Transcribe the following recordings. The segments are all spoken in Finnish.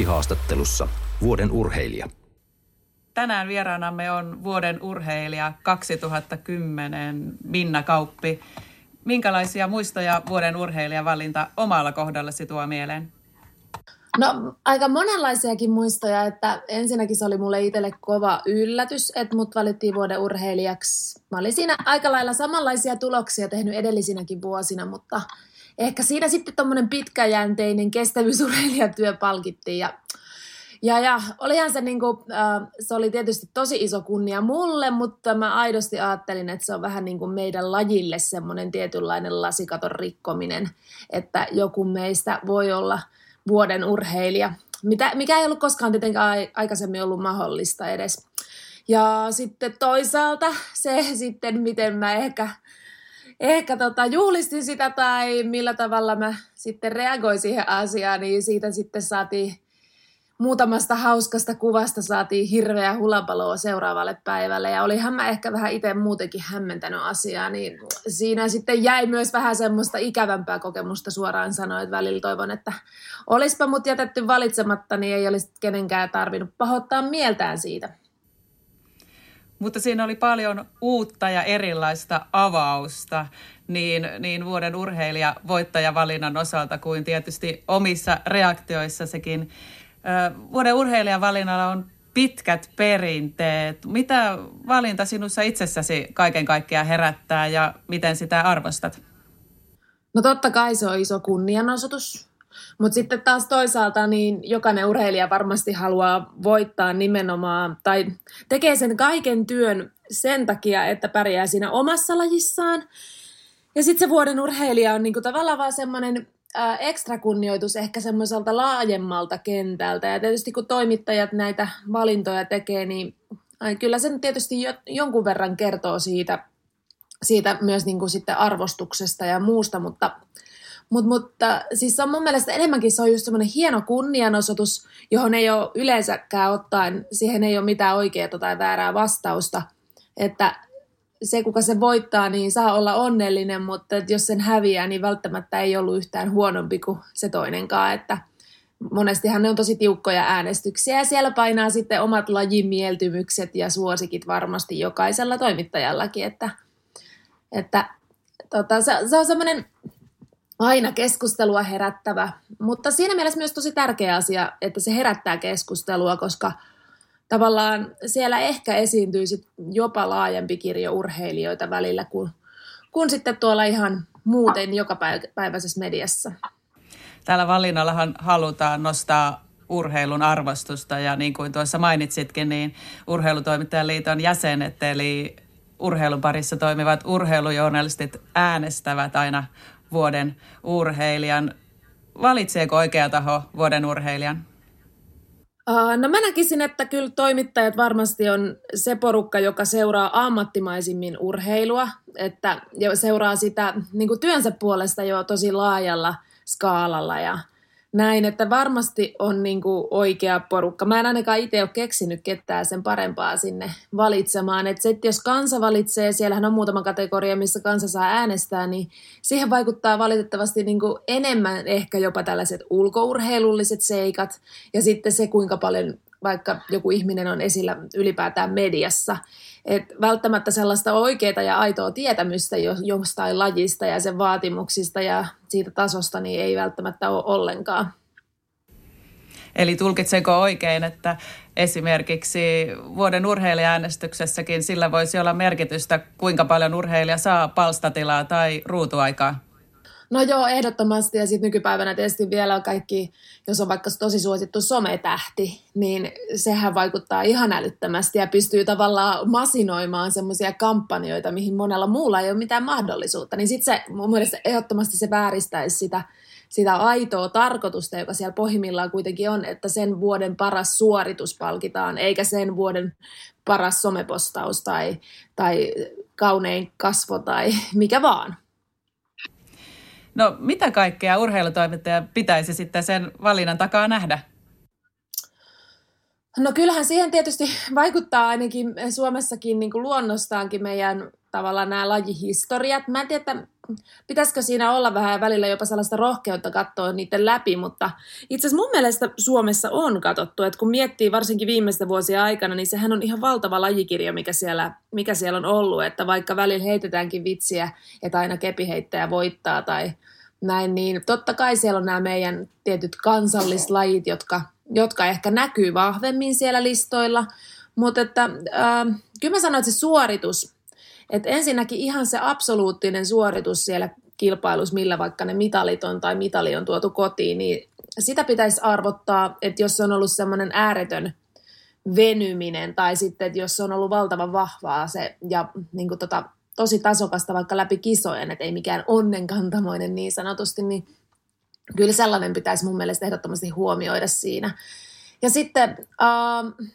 Arkkihaastattelussa vuoden urheilija. Tänään vieraanamme on vuoden urheilija 2010 Minna Kauppi. Minkälaisia muistoja vuoden urheilijan valinta omalla kohdallasi tuo mieleen? No aika monenlaisiakin muistoja, että ensinnäkin se oli mulle itselle kova yllätys, että mut valittiin vuoden urheilijaksi. Mä olin siinä aika lailla samanlaisia tuloksia tehnyt edellisinäkin vuosina, mutta ehkä siinä sitten tuommoinen pitkäjänteinen kestävyysurheilijatyö palkittiin ja ja, ja olihan se, niin kuin, äh, se oli tietysti tosi iso kunnia mulle, mutta mä aidosti ajattelin, että se on vähän niin kuin meidän lajille semmoinen tietynlainen lasikaton rikkominen, että joku meistä voi olla vuoden urheilija, mitä, mikä ei ollut koskaan tietenkään aikaisemmin ollut mahdollista edes. Ja sitten toisaalta se sitten, miten mä ehkä ehkä tota, juhlistin sitä tai millä tavalla mä sitten reagoin siihen asiaan, niin siitä sitten saatiin muutamasta hauskasta kuvasta saatiin hirveä hulapaloa seuraavalle päivälle ja olihan mä ehkä vähän itse muutenkin hämmentänyt asiaa, niin siinä sitten jäi myös vähän semmoista ikävämpää kokemusta suoraan sanoen, että välillä toivon, että olispa mut jätetty valitsematta, niin ei olisi kenenkään tarvinnut pahoittaa mieltään siitä. Mutta siinä oli paljon uutta ja erilaista avausta niin, niin vuoden urheilija voittajavalinnan osalta kuin tietysti omissa reaktioissa sekin. Vuoden urheilijan valinnalla on pitkät perinteet. Mitä valinta sinussa itsessäsi kaiken kaikkiaan herättää ja miten sitä arvostat? No totta kai se on iso kunnianosoitus. Mutta sitten taas toisaalta niin jokainen urheilija varmasti haluaa voittaa nimenomaan tai tekee sen kaiken työn sen takia, että pärjää siinä omassa lajissaan. Ja sitten se vuoden urheilija on niinku tavallaan vaan semmoinen ekstra kunnioitus ehkä semmoiselta laajemmalta kentältä. Ja tietysti kun toimittajat näitä valintoja tekee, niin kyllä se tietysti jo, jonkun verran kertoo siitä, siitä myös niin kuin sitten arvostuksesta ja muusta, mutta, mutta, mutta siis on mun mielestä enemmänkin se on just semmoinen hieno kunnianosoitus, johon ei ole yleensäkään ottaen, siihen ei ole mitään oikeaa tai väärää vastausta, että se, kuka se voittaa, niin saa olla onnellinen, mutta jos sen häviää, niin välttämättä ei ollut yhtään huonompi kuin se toinenkaan, että monestihan ne on tosi tiukkoja äänestyksiä ja siellä painaa sitten omat lajin mieltymykset ja suosikit varmasti jokaisella toimittajallakin, että, että tota, se, se on semmoinen aina keskustelua herättävä, mutta siinä mielessä myös tosi tärkeä asia, että se herättää keskustelua, koska – tavallaan siellä ehkä esiintyy sit jopa laajempi kirjo urheilijoita välillä kuin, kuin sitten tuolla ihan muuten jokapäiväisessä mediassa. Tällä valinnallahan halutaan nostaa urheilun arvostusta ja niin kuin tuossa mainitsitkin, niin Urheilutoimittajan liiton jäsenet eli urheilun parissa toimivat urheilujournalistit äänestävät aina vuoden urheilijan. Valitseeko oikea taho vuoden urheilijan? No mä näkisin, että kyllä toimittajat varmasti on se porukka, joka seuraa ammattimaisimmin urheilua, että seuraa sitä niin kuin työnsä puolesta jo tosi laajalla skaalalla ja näin, että varmasti on niin kuin oikea porukka. Mä en ainakaan itse ole keksinyt ketään sen parempaa sinne valitsemaan. Että se, että jos kansa valitsee, siellähän on muutama kategoria, missä kansa saa äänestää, niin siihen vaikuttaa valitettavasti niin kuin enemmän ehkä jopa tällaiset ulkourheilulliset seikat ja sitten se, kuinka paljon vaikka joku ihminen on esillä ylipäätään mediassa. Et välttämättä sellaista oikeaa ja aitoa tietämystä jostain lajista ja sen vaatimuksista ja siitä tasosta niin ei välttämättä ole ollenkaan. Eli tulkitsenko oikein, että esimerkiksi vuoden urheilijaäänestyksessäkin sillä voisi olla merkitystä, kuinka paljon urheilija saa palstatilaa tai ruutuaikaa? No joo, ehdottomasti. Ja sitten nykypäivänä tietysti vielä on kaikki, jos on vaikka tosi suosittu sometähti, niin sehän vaikuttaa ihan älyttömästi ja pystyy tavallaan masinoimaan semmoisia kampanjoita, mihin monella muulla ei ole mitään mahdollisuutta. Niin sitten se mun mielestä ehdottomasti se vääristäisi sitä, sitä aitoa tarkoitusta, joka siellä pohjimmillaan kuitenkin on, että sen vuoden paras suoritus palkitaan, eikä sen vuoden paras somepostaus tai, tai kaunein kasvo tai mikä vaan. No mitä kaikkea urheilutoimittaja pitäisi sitten sen valinnan takaa nähdä? No kyllähän siihen tietysti vaikuttaa ainakin Suomessakin niin kuin luonnostaankin meidän tavallaan nämä lajihistoriat. Mä en tiedä, pitäisikö siinä olla vähän välillä jopa sellaista rohkeutta katsoa niiden läpi, mutta itse asiassa mun mielestä Suomessa on katsottu, että kun miettii varsinkin viimeisten vuosien aikana, niin sehän on ihan valtava lajikirja, mikä siellä, mikä siellä on ollut, että vaikka välillä heitetäänkin vitsiä, että aina kepiheittäjä voittaa tai näin, niin totta kai siellä on nämä meidän tietyt kansallislajit, jotka, jotka ehkä näkyy vahvemmin siellä listoilla, mutta että, äh, kyllä mä sanoin, että se suoritus, että ensinnäkin ihan se absoluuttinen suoritus siellä kilpailussa, millä vaikka ne mitalit on tai mitali on tuotu kotiin, niin sitä pitäisi arvottaa, että jos on ollut semmoinen ääretön venyminen tai sitten, että jos on ollut valtavan vahvaa se ja niin kuin tota, tosi tasokasta vaikka läpi kisojen, että ei mikään onnenkantamoinen niin sanotusti, niin kyllä sellainen pitäisi mun mielestä ehdottomasti huomioida siinä. Ja sitten äh,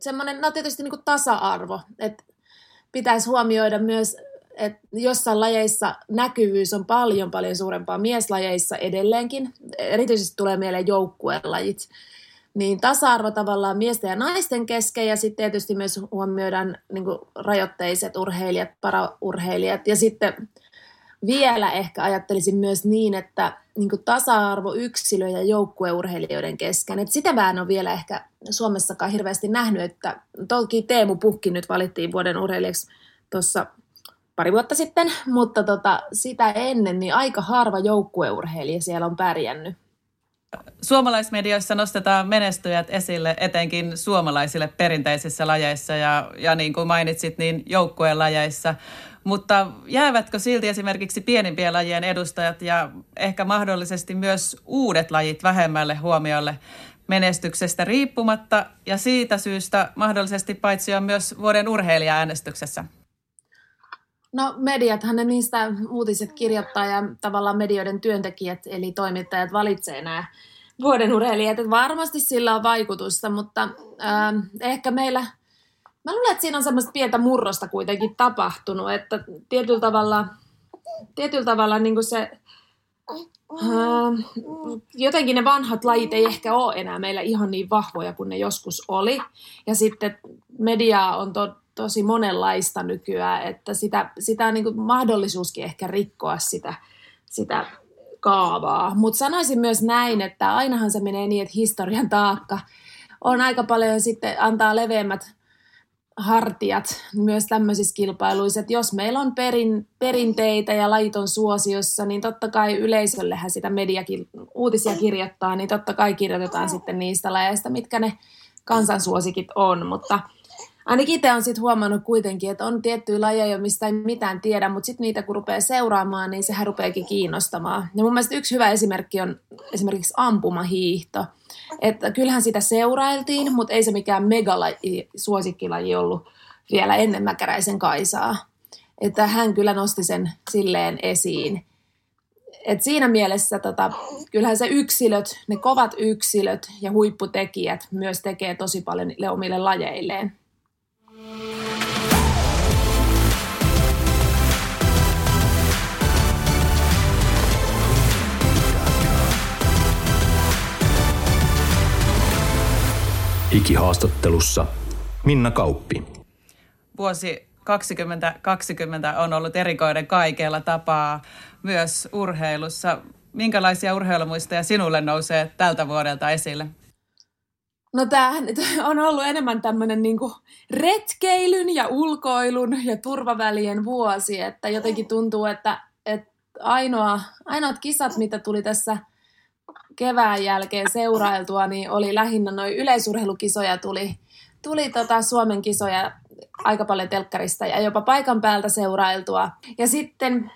semmoinen, no tietysti niin kuin tasa-arvo, että pitäisi huomioida myös, että jossain lajeissa näkyvyys on paljon paljon suurempaa mieslajeissa edelleenkin. Erityisesti tulee mieleen joukkuelajit. Niin tasa-arvo tavallaan miesten ja naisten kesken ja sitten tietysti myös huomioidaan niin rajoitteiset urheilijat, paraurheilijat ja sitten vielä ehkä ajattelisin myös niin, että niin tasa-arvo yksilö- ja joukkueurheilijoiden kesken. Et sitä mä en ole vielä ehkä Suomessakaan hirveästi nähnyt, että toki Teemu Pukki nyt valittiin vuoden urheilijaksi tuossa pari vuotta sitten, mutta tota, sitä ennen niin aika harva joukkueurheilija siellä on pärjännyt. Suomalaismedioissa nostetaan menestyjät esille etenkin suomalaisille perinteisissä lajeissa ja, ja niin kuin mainitsit, niin joukkueen lajeissa. Mutta jäävätkö silti esimerkiksi pienimpien lajien edustajat ja ehkä mahdollisesti myös uudet lajit vähemmälle huomiolle menestyksestä riippumatta ja siitä syystä mahdollisesti paitsi on myös vuoden urheilija-äänestyksessä? No mediathan ne niistä uutiset kirjoittaa ja tavallaan medioiden työntekijät eli toimittajat valitsee nämä vuoden urheilijat. Että varmasti sillä on vaikutusta, mutta äh, ehkä meillä – Mä luulen, että siinä on semmoista pientä murrosta kuitenkin tapahtunut, että tietyllä tavalla, tietyllä tavalla niin kuin se, jotenkin ne vanhat lajit ei ehkä ole enää meillä ihan niin vahvoja kuin ne joskus oli. Ja sitten mediaa on to, tosi monenlaista nykyään, että sitä, sitä on niin kuin mahdollisuuskin ehkä rikkoa sitä, sitä kaavaa. Mutta sanoisin myös näin, että ainahan se menee niin, että historian taakka on aika paljon sitten antaa leveämmät hartiat myös tämmöisissä kilpailuissa, että jos meillä on perin, perinteitä ja lajit on suosiossa, niin totta kai yleisöllehän sitä mediakin uutisia kirjoittaa, niin totta kai kirjoitetaan sitten niistä lajeista, mitkä ne kansansuosikit on, mutta ainakin itse olen sitten huomannut kuitenkin, että on tiettyjä lajeja, mistä ei mitään tiedä, mutta sitten niitä kun rupeaa seuraamaan, niin sehän rupeakin kiinnostamaan. Ja mun mielestä yksi hyvä esimerkki on esimerkiksi ampumahiihto. Että kyllähän sitä seurailtiin, mutta ei se mikään megalaji, suosikkilaji ollut vielä ennen Mäkäräisen Kaisaa. Että hän kyllä nosti sen silleen esiin. Et siinä mielessä tota, kyllähän se yksilöt, ne kovat yksilöt ja huipputekijät myös tekee tosi paljon omille lajeilleen. Ikihaastattelussa Minna Kauppi. Vuosi 2020 on ollut erikoinen kaikella tapaa myös urheilussa. Minkälaisia urheilumuistoja sinulle nousee tältä vuodelta esille? No tämähän on ollut enemmän tämmöinen niinku retkeilyn ja ulkoilun ja turvavälien vuosi, että jotenkin tuntuu, että, että ainoa, ainoat kisat, mitä tuli tässä – kevään jälkeen seurailtua, niin oli lähinnä noin yleisurheilukisoja tuli, tuli tota Suomen kisoja aika paljon telkkarista ja jopa paikan päältä seurailtua. Ja sitten,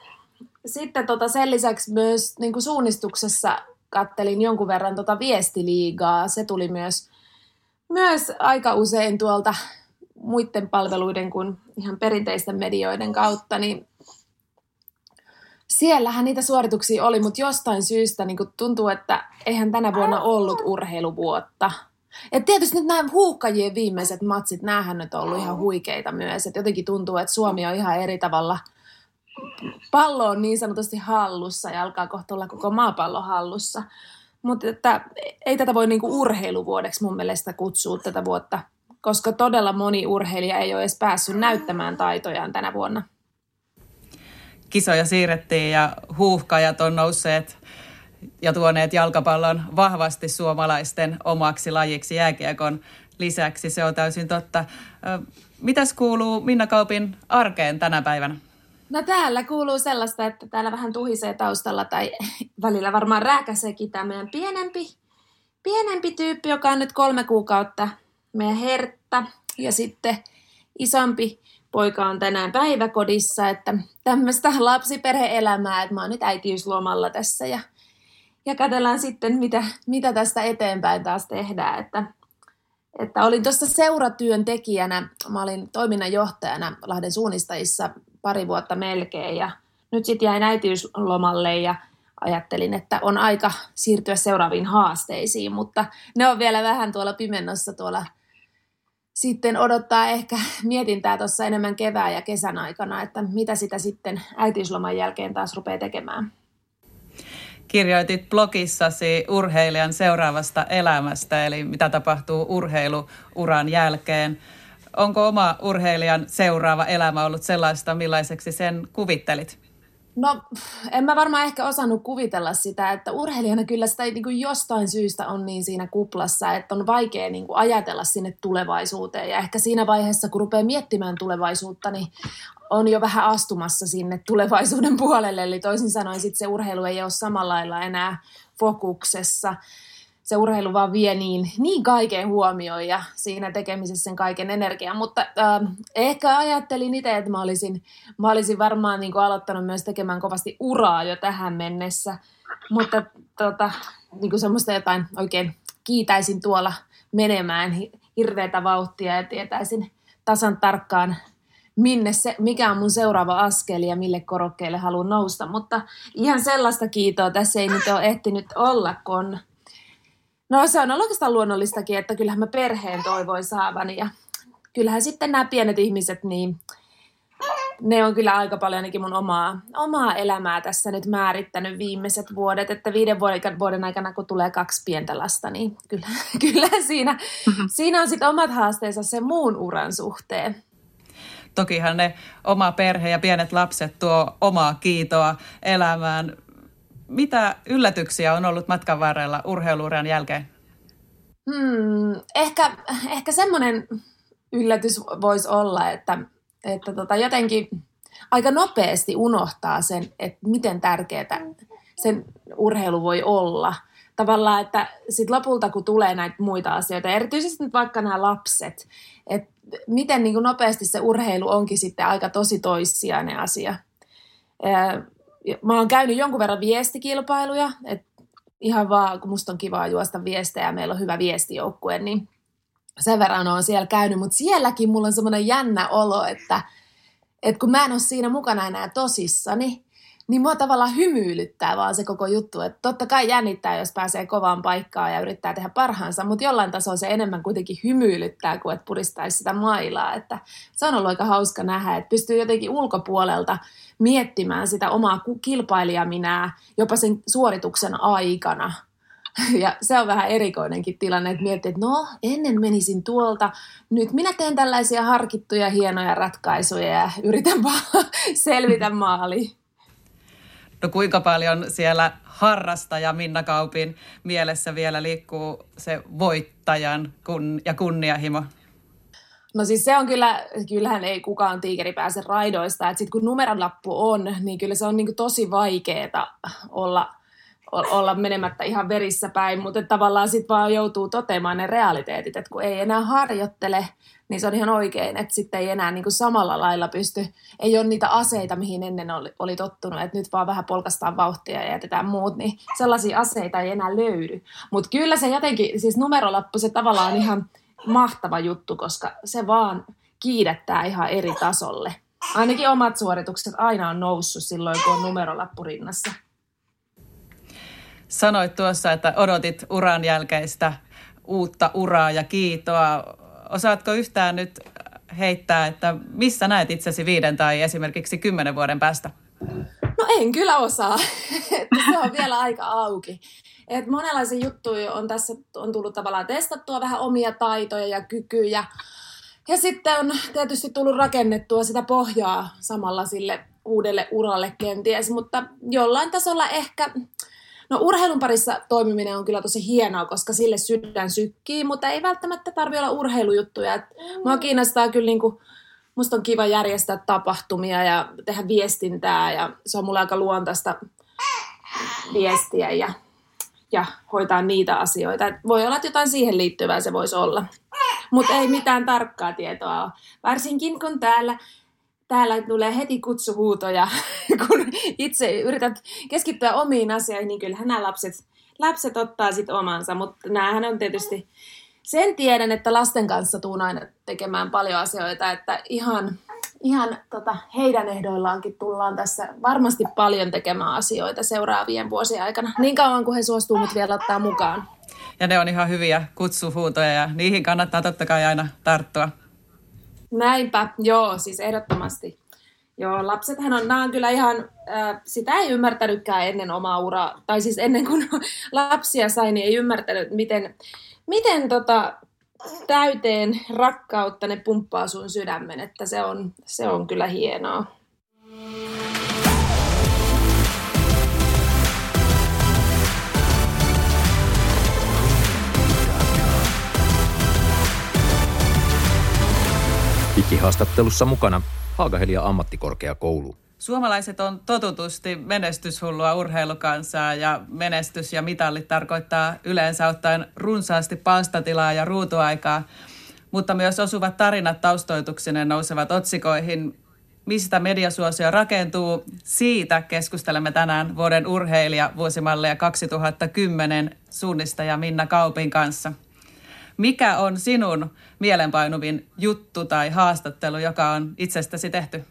sitten tota sen lisäksi myös niin kuin suunnistuksessa kattelin jonkun verran tota viestiliigaa. Se tuli myös, myös aika usein tuolta muiden palveluiden kuin ihan perinteisten medioiden kautta, niin siellähän niitä suorituksia oli, mutta jostain syystä niin tuntuu, että eihän tänä vuonna ollut urheiluvuotta. Et tietysti nyt nämä huuhkajien viimeiset matsit, näähän nyt on ollut ihan huikeita myös. Et jotenkin tuntuu, että Suomi on ihan eri tavalla pallo on niin sanotusti hallussa ja alkaa kohta olla koko maapallo hallussa. Mutta että ei tätä voi niinku urheiluvuodeksi mun mielestä kutsua tätä vuotta, koska todella moni urheilija ei ole edes päässyt näyttämään taitojaan tänä vuonna. Kisoja siirrettiin ja huuhkajat on nousseet ja tuoneet jalkapallon vahvasti suomalaisten omaksi lajiksi jääkiekon lisäksi. Se on täysin totta. Mitäs kuuluu Minna Kaupin arkeen tänä päivänä? No täällä kuuluu sellaista, että täällä vähän tuhisee taustalla tai välillä varmaan rääkäseekin tämä meidän pienempi, pienempi tyyppi, joka on nyt kolme kuukautta meidän Hertta. Ja sitten isompi poika on tänään päiväkodissa, että tämmöistä lapsiperheelämää, että mä oon nyt äitiyslomalla tässä ja, ja katsellaan sitten, mitä, mitä tästä eteenpäin taas tehdään, että että olin tuossa seuratyön tekijänä, mä olin toiminnanjohtajana Lahden suunnistajissa pari vuotta melkein ja nyt sitten jäin äitiyslomalle ja ajattelin, että on aika siirtyä seuraaviin haasteisiin, mutta ne on vielä vähän tuolla pimennossa tuolla sitten odottaa ehkä mietintää tuossa enemmän kevään ja kesän aikana, että mitä sitä sitten äitiysloman jälkeen taas rupeaa tekemään. Kirjoitit blogissasi urheilijan seuraavasta elämästä, eli mitä tapahtuu urheiluuran jälkeen. Onko oma urheilijan seuraava elämä ollut sellaista, millaiseksi sen kuvittelit? No, en mä varmaan ehkä osannut kuvitella sitä, että urheilijana kyllä sitä niin kuin jostain syystä on niin siinä kuplassa, että on vaikea niin kuin ajatella sinne tulevaisuuteen. Ja ehkä siinä vaiheessa, kun rupeaa miettimään tulevaisuutta, niin on jo vähän astumassa sinne tulevaisuuden puolelle. Eli toisin sanoen sit se urheilu ei ole samalla lailla enää fokuksessa se urheilu vaan vie niin, niin kaiken huomioon ja siinä tekemisessä sen kaiken energian. Mutta äh, ehkä ajattelin itse, että mä olisin, mä olisin varmaan niin kuin aloittanut myös tekemään kovasti uraa jo tähän mennessä. Mutta tota, niin kuin semmoista jotain oikein kiitäisin tuolla menemään hirveätä vauhtia ja tietäisin tasan tarkkaan, minne se, mikä on mun seuraava askel ja mille korokkeelle haluan nousta. Mutta ihan sellaista kiitoa tässä ei nyt ole ehtinyt olla, kun No se on oikeastaan luonnollistakin, että kyllähän mä perheen toivoin saavani ja kyllähän sitten nämä pienet ihmiset, niin ne on kyllä aika paljon ainakin mun omaa, omaa elämää tässä nyt määrittänyt viimeiset vuodet, että viiden vuoden, vuoden aikana kun tulee kaksi pientä lasta, niin kyllä, kyllä siinä, siinä on sitten omat haasteensa sen muun uran suhteen. Tokihan ne oma perhe ja pienet lapset tuo omaa kiitoa elämään mitä yllätyksiä on ollut matkan varrella urheiluuran jälkeen? Hmm, ehkä, ehkä semmoinen yllätys voisi olla, että, että tota jotenkin aika nopeasti unohtaa sen, että miten tärkeää sen urheilu voi olla. Tavallaan, että sit lopulta kun tulee näitä muita asioita, erityisesti nyt vaikka nämä lapset, että miten niin kuin nopeasti se urheilu onkin sitten aika tosi toissijainen asia mä oon käynyt jonkun verran viestikilpailuja, että ihan vaan, kun musta on kivaa juosta viestejä ja meillä on hyvä viestijoukkue, niin sen verran on siellä käynyt, mutta sielläkin mulla on semmoinen jännä olo, että, että kun mä en ole siinä mukana enää tosissani, niin mua tavallaan hymyilyttää vaan se koko juttu. Että totta kai jännittää, jos pääsee kovaan paikkaan ja yrittää tehdä parhaansa, mutta jollain tasolla se enemmän kuitenkin hymyilyttää kuin että puristaisi sitä mailaa. Että se on ollut aika hauska nähdä, että pystyy jotenkin ulkopuolelta miettimään sitä omaa kilpailijaminää jopa sen suorituksen aikana. Ja se on vähän erikoinenkin tilanne, että miettii, että no ennen menisin tuolta, nyt minä teen tällaisia harkittuja hienoja ratkaisuja ja yritän vaan selvitä maaliin. No kuinka paljon siellä harrastaja Minna Kaupin mielessä vielä liikkuu se voittajan kun, ja kunniahimo? No siis se on kyllä, kyllähän ei kukaan tiikeri pääse raidoista, että sitten kun numeronlappu on, niin kyllä se on niin tosi vaikeaa olla, olla menemättä ihan verissä päin, mutta tavallaan sitten vaan joutuu toteamaan ne realiteetit, että kun ei enää harjoittele, niin se on ihan oikein, että sitten ei enää niin kuin samalla lailla pysty, ei ole niitä aseita, mihin ennen oli, oli tottunut, että nyt vaan vähän polkastaan vauhtia ja jätetään muut, niin sellaisia aseita ei enää löydy. Mutta kyllä se jotenkin, siis numerolappu se tavallaan ihan mahtava juttu, koska se vaan kiidettää ihan eri tasolle. Ainakin omat suoritukset aina on noussut silloin, kun on numerolappu rinnassa. Sanoit tuossa, että odotit uran jälkeistä uutta uraa ja kiitoa. Osaatko yhtään nyt heittää, että missä näet itsesi viiden tai esimerkiksi kymmenen vuoden päästä? No en kyllä osaa. se on vielä aika auki. Et monenlaisia juttuja on tässä on tullut tavallaan testattua vähän omia taitoja ja kykyjä. Ja sitten on tietysti tullut rakennettua sitä pohjaa samalla sille uudelle uralle kenties, mutta jollain tasolla ehkä, no urheilun parissa toimiminen on kyllä tosi hienoa, koska sille sydän sykkii, mutta ei välttämättä tarvi olla urheilujuttuja. Et mua kiinnostaa kyllä niinku, musta on kiva järjestää tapahtumia ja tehdä viestintää ja se on mulle aika luontaista viestiä ja, ja hoitaa niitä asioita. Et voi olla, että jotain siihen liittyvää se voisi olla. Mutta ei mitään tarkkaa tietoa ole. Varsinkin kun täällä täällä tulee heti kutsuhuutoja, kun itse yrität keskittyä omiin asioihin, niin kyllähän nämä lapset, lapset ottaa sitten omansa, mutta näähän on tietysti, sen tiedän, että lasten kanssa tuun aina tekemään paljon asioita, että ihan, ihan tota, heidän ehdoillaankin tullaan tässä varmasti paljon tekemään asioita seuraavien vuosien aikana, niin kauan kuin he suostuu mut vielä ottaa mukaan. Ja ne on ihan hyviä kutsuhuutoja ja niihin kannattaa totta kai aina tarttua. Näinpä, joo, siis ehdottomasti. Joo, lapsethan on, nämä on kyllä ihan, äh, sitä ei ymmärtänytkään ennen omaa uraa, tai siis ennen kuin lapsia sai, niin ei ymmärtänyt, miten, miten tota, täyteen rakkautta ne pumppaa sun sydämen, että se on, se on kyllä hienoa. Digihaastattelussa mukana Haagahelia ammattikorkeakoulu. Suomalaiset on totutusti menestyshullua urheilukansaa ja menestys ja mitallit tarkoittaa yleensä ottaen runsaasti palstatilaa ja ruutuaikaa, mutta myös osuvat tarinat taustoituksinen nousevat otsikoihin. Mistä mediasuosio rakentuu? Siitä keskustelemme tänään vuoden urheilija vuosimalleja 2010 suunnistaja Minna Kaupin kanssa. Mikä on sinun mielenpainuvin juttu tai haastattelu, joka on itsestäsi tehty?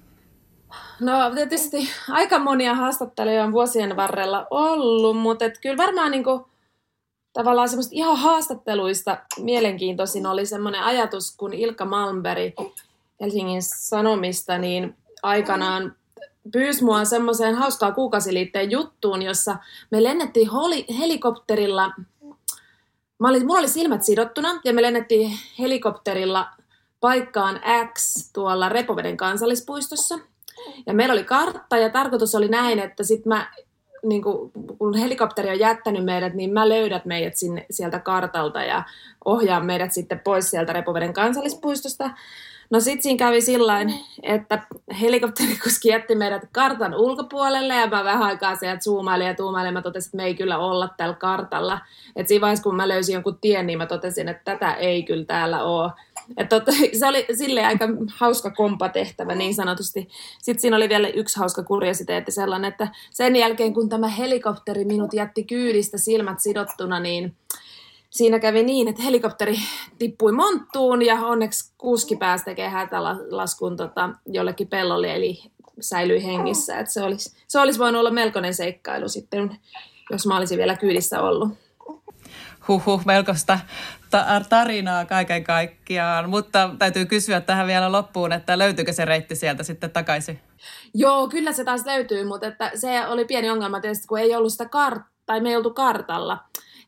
No tietysti aika monia haastatteluja on vuosien varrella ollut, mutta et kyllä varmaan niinku, tavallaan semmoista ihan haastatteluista mielenkiintoisin oli semmoinen ajatus, kun Ilkka Malmberg Helsingin Sanomista niin aikanaan pyysi mua semmoiseen hauskaa kuukausiliitteen juttuun, jossa me lennettiin holi- helikopterilla Mä olin, mulla oli silmät sidottuna ja me lennettiin helikopterilla paikkaan X tuolla Repoveden kansallispuistossa. Ja meillä oli kartta ja tarkoitus oli näin, että sit mä, niin kun, kun helikopteri on jättänyt meidät, niin mä löydät meidät sinne, sieltä kartalta ja ohjaan meidät sitten pois sieltä Repoveden kansallispuistosta. No sit siinä kävi sillä että helikopterikuski jätti meidät kartan ulkopuolelle ja mä vähän aikaa sieltä zoomailin ja tuumailin mä totesin, että me ei kyllä olla tällä kartalla. Et siinä vaiheessa, kun mä löysin jonkun tien, niin mä totesin, että tätä ei kyllä täällä ole. Et totta, se oli silleen aika hauska kompatehtävä niin sanotusti. Sitten siinä oli vielä yksi hauska kuriositeetti sellainen, että sen jälkeen kun tämä helikopteri minut jätti kyydistä silmät sidottuna, niin siinä kävi niin, että helikopteri tippui monttuun ja onneksi kuski pääsi tekemään hätälaskun tota, jollekin pellolle, eli säilyi hengissä. Et se, olisi, se olisi voinut olla melkoinen seikkailu sitten, jos mä olisin vielä kyydissä ollut. Huhhuh, melkoista ta- tarinaa kaiken kaikkiaan, mutta täytyy kysyä tähän vielä loppuun, että löytyykö se reitti sieltä sitten takaisin? Joo, kyllä se taas löytyy, mutta että se oli pieni ongelma tietysti, kun ei ollut sitä kart- tai me ei oltu kartalla.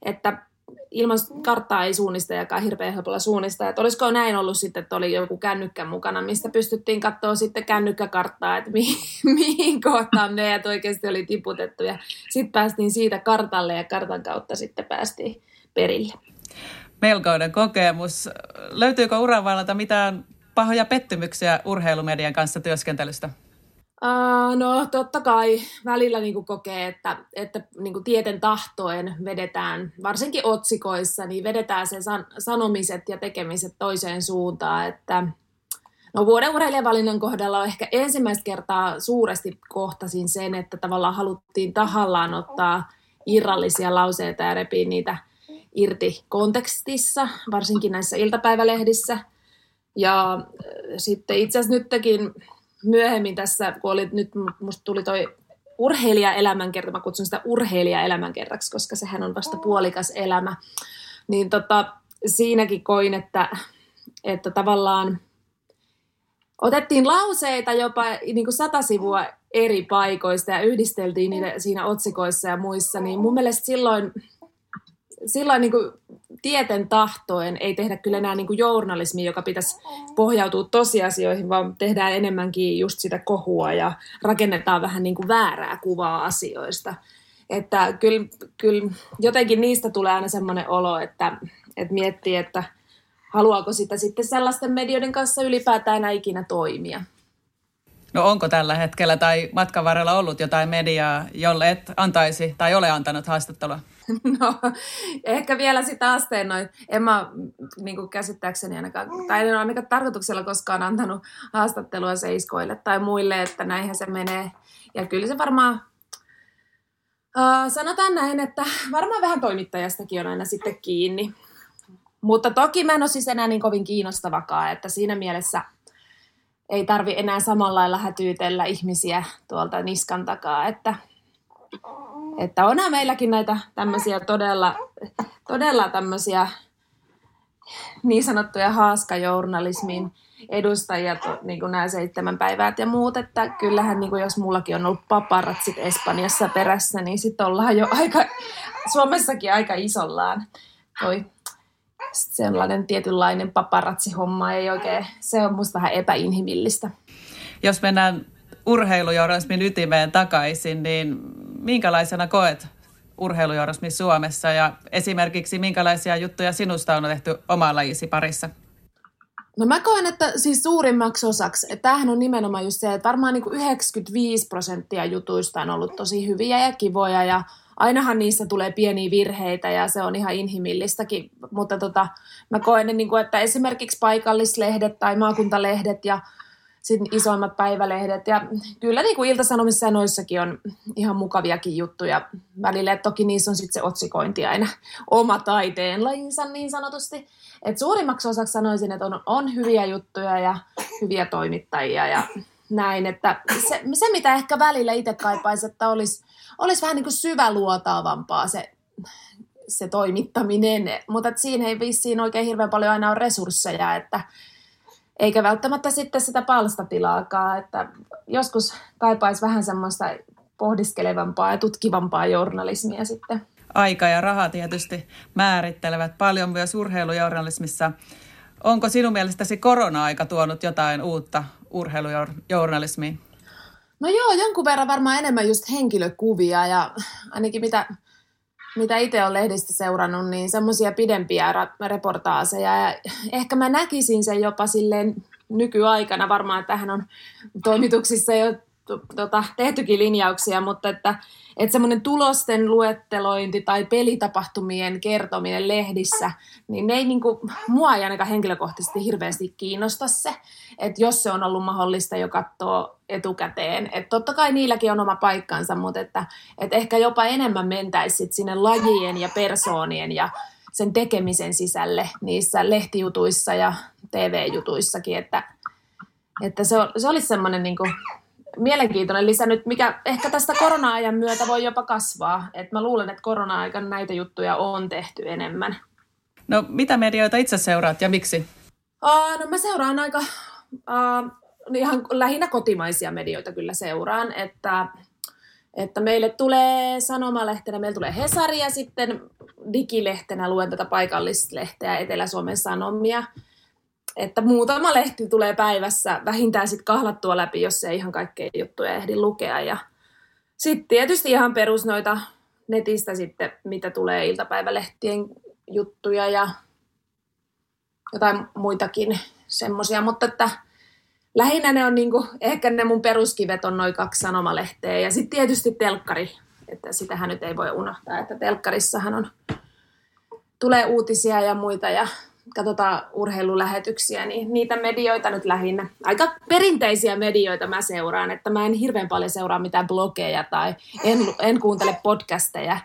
Että ilman karttaa ei suunnistajakaan hirveän helpolla suunnistaa. Että olisiko näin ollut sitten, että oli joku kännykkä mukana, mistä pystyttiin katsoa sitten kännykkäkarttaa, että mihin, mihin kohtaan ne oikeasti oli tiputettu. Ja sitten päästiin siitä kartalle ja kartan kautta sitten päästiin perille. Melkoinen kokemus. Löytyykö uravallalta mitään pahoja pettymyksiä urheilumedian kanssa työskentelystä? Uh, no totta kai välillä niin kuin kokee, että, että niin kuin tieten tahtoen vedetään, varsinkin otsikoissa, niin vedetään se san- sanomiset ja tekemiset toiseen suuntaan. Että, no vuoden urheilijavalinnan kohdalla on ehkä ensimmäistä kertaa suuresti kohtasin sen, että tavallaan haluttiin tahallaan ottaa irrallisia lauseita ja repii niitä irti kontekstissa, varsinkin näissä iltapäivälehdissä. Ja sitten itse asiassa nytkin myöhemmin tässä, kun oli, nyt musta tuli toi urheilijaelämänkerta, mä kutsun sitä urheilijaelämänkertaksi, koska sehän on vasta puolikas elämä, niin tota, siinäkin koin, että, että tavallaan otettiin lauseita jopa niin kuin sata sivua eri paikoista ja yhdisteltiin niitä siinä otsikoissa ja muissa, niin mun mielestä silloin silloin niin kuin tieten tahtoen ei tehdä kyllä enää niin kuin journalismia, joka pitäisi pohjautua tosiasioihin, vaan tehdään enemmänkin just sitä kohua ja rakennetaan vähän niin kuin väärää kuvaa asioista. Että kyllä, kyllä jotenkin niistä tulee aina semmoinen olo, että, että miettii, että haluaako sitä sitten sellaisten medioiden kanssa ylipäätään enää ikinä toimia. No onko tällä hetkellä tai matkan varrella ollut jotain mediaa, jolle et antaisi tai ole antanut haastattelua? No, ehkä vielä sitä asteen noin. En mä niin kuin käsittääkseni ainakaan, tai en ole ainakaan tarkoituksella koskaan antanut haastattelua seiskoille tai muille, että näinhän se menee. Ja kyllä se varmaan, uh, sanotaan näin, että varmaan vähän toimittajastakin on aina sitten kiinni. Mutta toki mä en ole siis enää niin kovin kiinnostavakaan, että siinä mielessä ei tarvi enää samalla lailla hätyytellä ihmisiä tuolta niskan takaa, että että onhan meilläkin näitä tämmöisiä todella, todella tämmöisiä niin sanottuja haaskajournalismin edustajia, niin kuin nämä seitsemän päivät ja muut, että kyllähän niin kuin jos mullakin on ollut paparatsit Espanjassa perässä, niin sitten ollaan jo aika, Suomessakin aika isollaan. Toi sellainen tietynlainen paparatsihomma ei oikein, se on musta vähän epäinhimillistä. Jos mennään urheilujournalismin ytimeen takaisin, niin minkälaisena koet urheilujournalismin Suomessa? Ja esimerkiksi minkälaisia juttuja sinusta on tehty oman lajisi parissa? No mä koen, että siis suurimmaksi osaksi, että tämähän on nimenomaan just se, että varmaan niin kuin 95 prosenttia jutuista on ollut tosi hyviä ja kivoja ja ainahan niissä tulee pieniä virheitä ja se on ihan inhimillistäkin, mutta tota, mä koen, että esimerkiksi paikallislehdet tai maakuntalehdet ja sitten isoimmat päivälehdet. Ja kyllä niin kuin Ilta-Sanomissa ja noissakin on ihan mukaviakin juttuja välillä. Et toki niissä on sitten se otsikointi aina oma taiteen lajinsa niin sanotusti. Et suurimmaksi osaksi sanoisin, että on, on hyviä juttuja ja hyviä toimittajia ja näin. Että se, se mitä ehkä välillä itse kaipaisi, että olisi, olisi vähän niin kuin syväluotaavampaa se se toimittaminen, mutta siinä ei vissiin oikein hirveän paljon aina ole resursseja, että eikä välttämättä sitten sitä palstatilaakaan, että joskus kaipaisi vähän semmoista pohdiskelevampaa ja tutkivampaa journalismia sitten. Aika ja raha tietysti määrittelevät paljon myös urheilujournalismissa. Onko sinun mielestäsi korona-aika tuonut jotain uutta urheilujournalismiin? No joo, jonkun verran varmaan enemmän just henkilökuvia ja ainakin mitä mitä itse olen lehdistä seurannut, niin semmoisia pidempiä reportaaseja. Ja ehkä mä näkisin sen jopa silleen nykyaikana, varmaan tähän on toimituksissa jo tota, tehtykin linjauksia, mutta että, että semmoinen tulosten luettelointi tai pelitapahtumien kertominen lehdissä, niin ne ei niin kuin, mua ei ainakaan henkilökohtaisesti hirveästi kiinnosta se, että jos se on ollut mahdollista jo katsoa etukäteen. Että totta kai niilläkin on oma paikkansa, mutta että, että ehkä jopa enemmän mentäisi sinne lajien ja persoonien ja sen tekemisen sisälle niissä lehtijutuissa ja TV-jutuissakin, että, että se, se olisi semmoinen niin mielenkiintoinen lisä nyt, mikä ehkä tästä korona-ajan myötä voi jopa kasvaa. Et mä luulen, että korona-aikana näitä juttuja on tehty enemmän. No mitä medioita itse seuraat ja miksi? Uh, no mä seuraan aika, uh, ihan lähinnä kotimaisia medioita kyllä seuraan, että, että meille tulee sanomalehtenä, meille tulee Hesari ja sitten digilehtenä luen tätä paikallislehteä Etelä-Suomen Sanomia – että muutama lehti tulee päivässä vähintään sitten kahlattua läpi, jos ei ihan kaikkea juttuja ehdi lukea. Ja sitten tietysti ihan perus noita netistä sitten, mitä tulee iltapäivälehtien juttuja ja jotain muitakin semmoisia, mutta että lähinnä ne on niinku, ehkä ne mun peruskivet on noin kaksi sanomalehteä. Ja sitten tietysti telkkari, että sitähän nyt ei voi unohtaa, että telkkarissahan on, tulee uutisia ja muita. Ja katsotaan urheilulähetyksiä, niin niitä medioita nyt lähinnä. Aika perinteisiä medioita mä seuraan, että mä en hirveän paljon seuraa mitään blogeja tai en, en kuuntele podcasteja.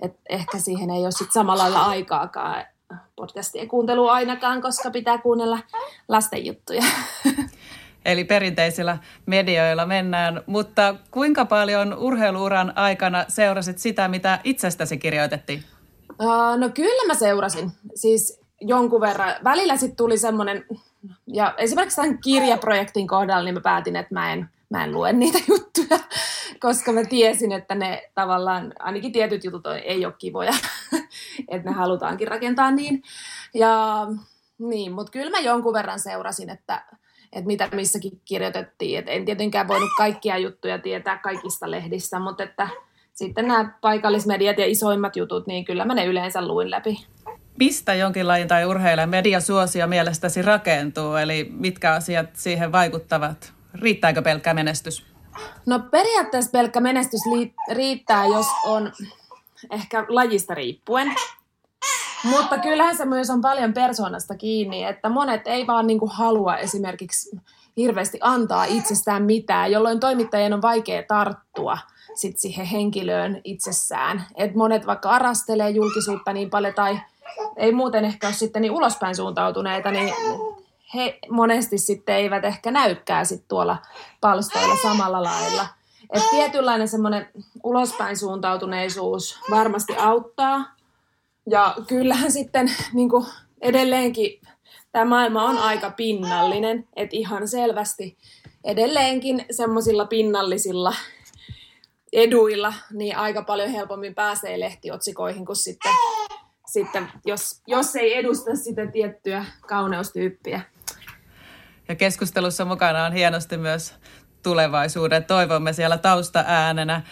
Et ehkä siihen ei ole sit samalla lailla aikaakaan podcastien kuuntelu ainakaan, koska pitää kuunnella lasten juttuja. Eli perinteisillä medioilla mennään, mutta kuinka paljon urheiluuran aikana seurasit sitä, mitä itsestäsi kirjoitettiin? No kyllä mä seurasin. Siis jonkun verran. Välillä sitten tuli semmoinen, ja esimerkiksi tämän kirjaprojektin kohdalla, niin mä päätin, että mä en, mä en lue niitä juttuja, koska mä tiesin, että ne tavallaan, ainakin tietyt jutut ei ole kivoja. että ne halutaankin rakentaa niin. Ja niin, mutta kyllä mä jonkun verran seurasin, että, että mitä missäkin kirjoitettiin. Et en tietenkään voinut kaikkia juttuja tietää kaikista lehdistä, mutta että sitten nämä paikallismediat ja isoimmat jutut, niin kyllä mä ne yleensä luin läpi. Mistä jonkin lajin tai urheilijan mediasuosio mielestäsi rakentuu, eli mitkä asiat siihen vaikuttavat? Riittääkö pelkkä menestys? No periaatteessa pelkkä menestys riittää, jos on ehkä lajista riippuen. Mutta kyllähän se myös on paljon persoonasta kiinni, että monet ei vaan niinku halua esimerkiksi hirveästi antaa itsestään mitään, jolloin toimittajien on vaikea tarttua sit siihen henkilöön itsessään. Et monet vaikka arastelee julkisuutta niin paljon tai ei muuten ehkä ole sitten niin ulospäin suuntautuneita, niin he monesti sitten eivät ehkä näykään sit tuolla palstoilla samalla lailla. Et tietynlainen semmoinen ulospäin suuntautuneisuus varmasti auttaa. Ja kyllähän sitten niin kuin edelleenkin tämä maailma on aika pinnallinen, että ihan selvästi edelleenkin semmoisilla pinnallisilla eduilla niin aika paljon helpommin pääsee lehtiotsikoihin kuin sitten, sitten jos, jos ei edusta sitä tiettyä kauneustyyppiä. Ja keskustelussa mukana on hienosti myös tulevaisuuden toivomme siellä taustaäänenä.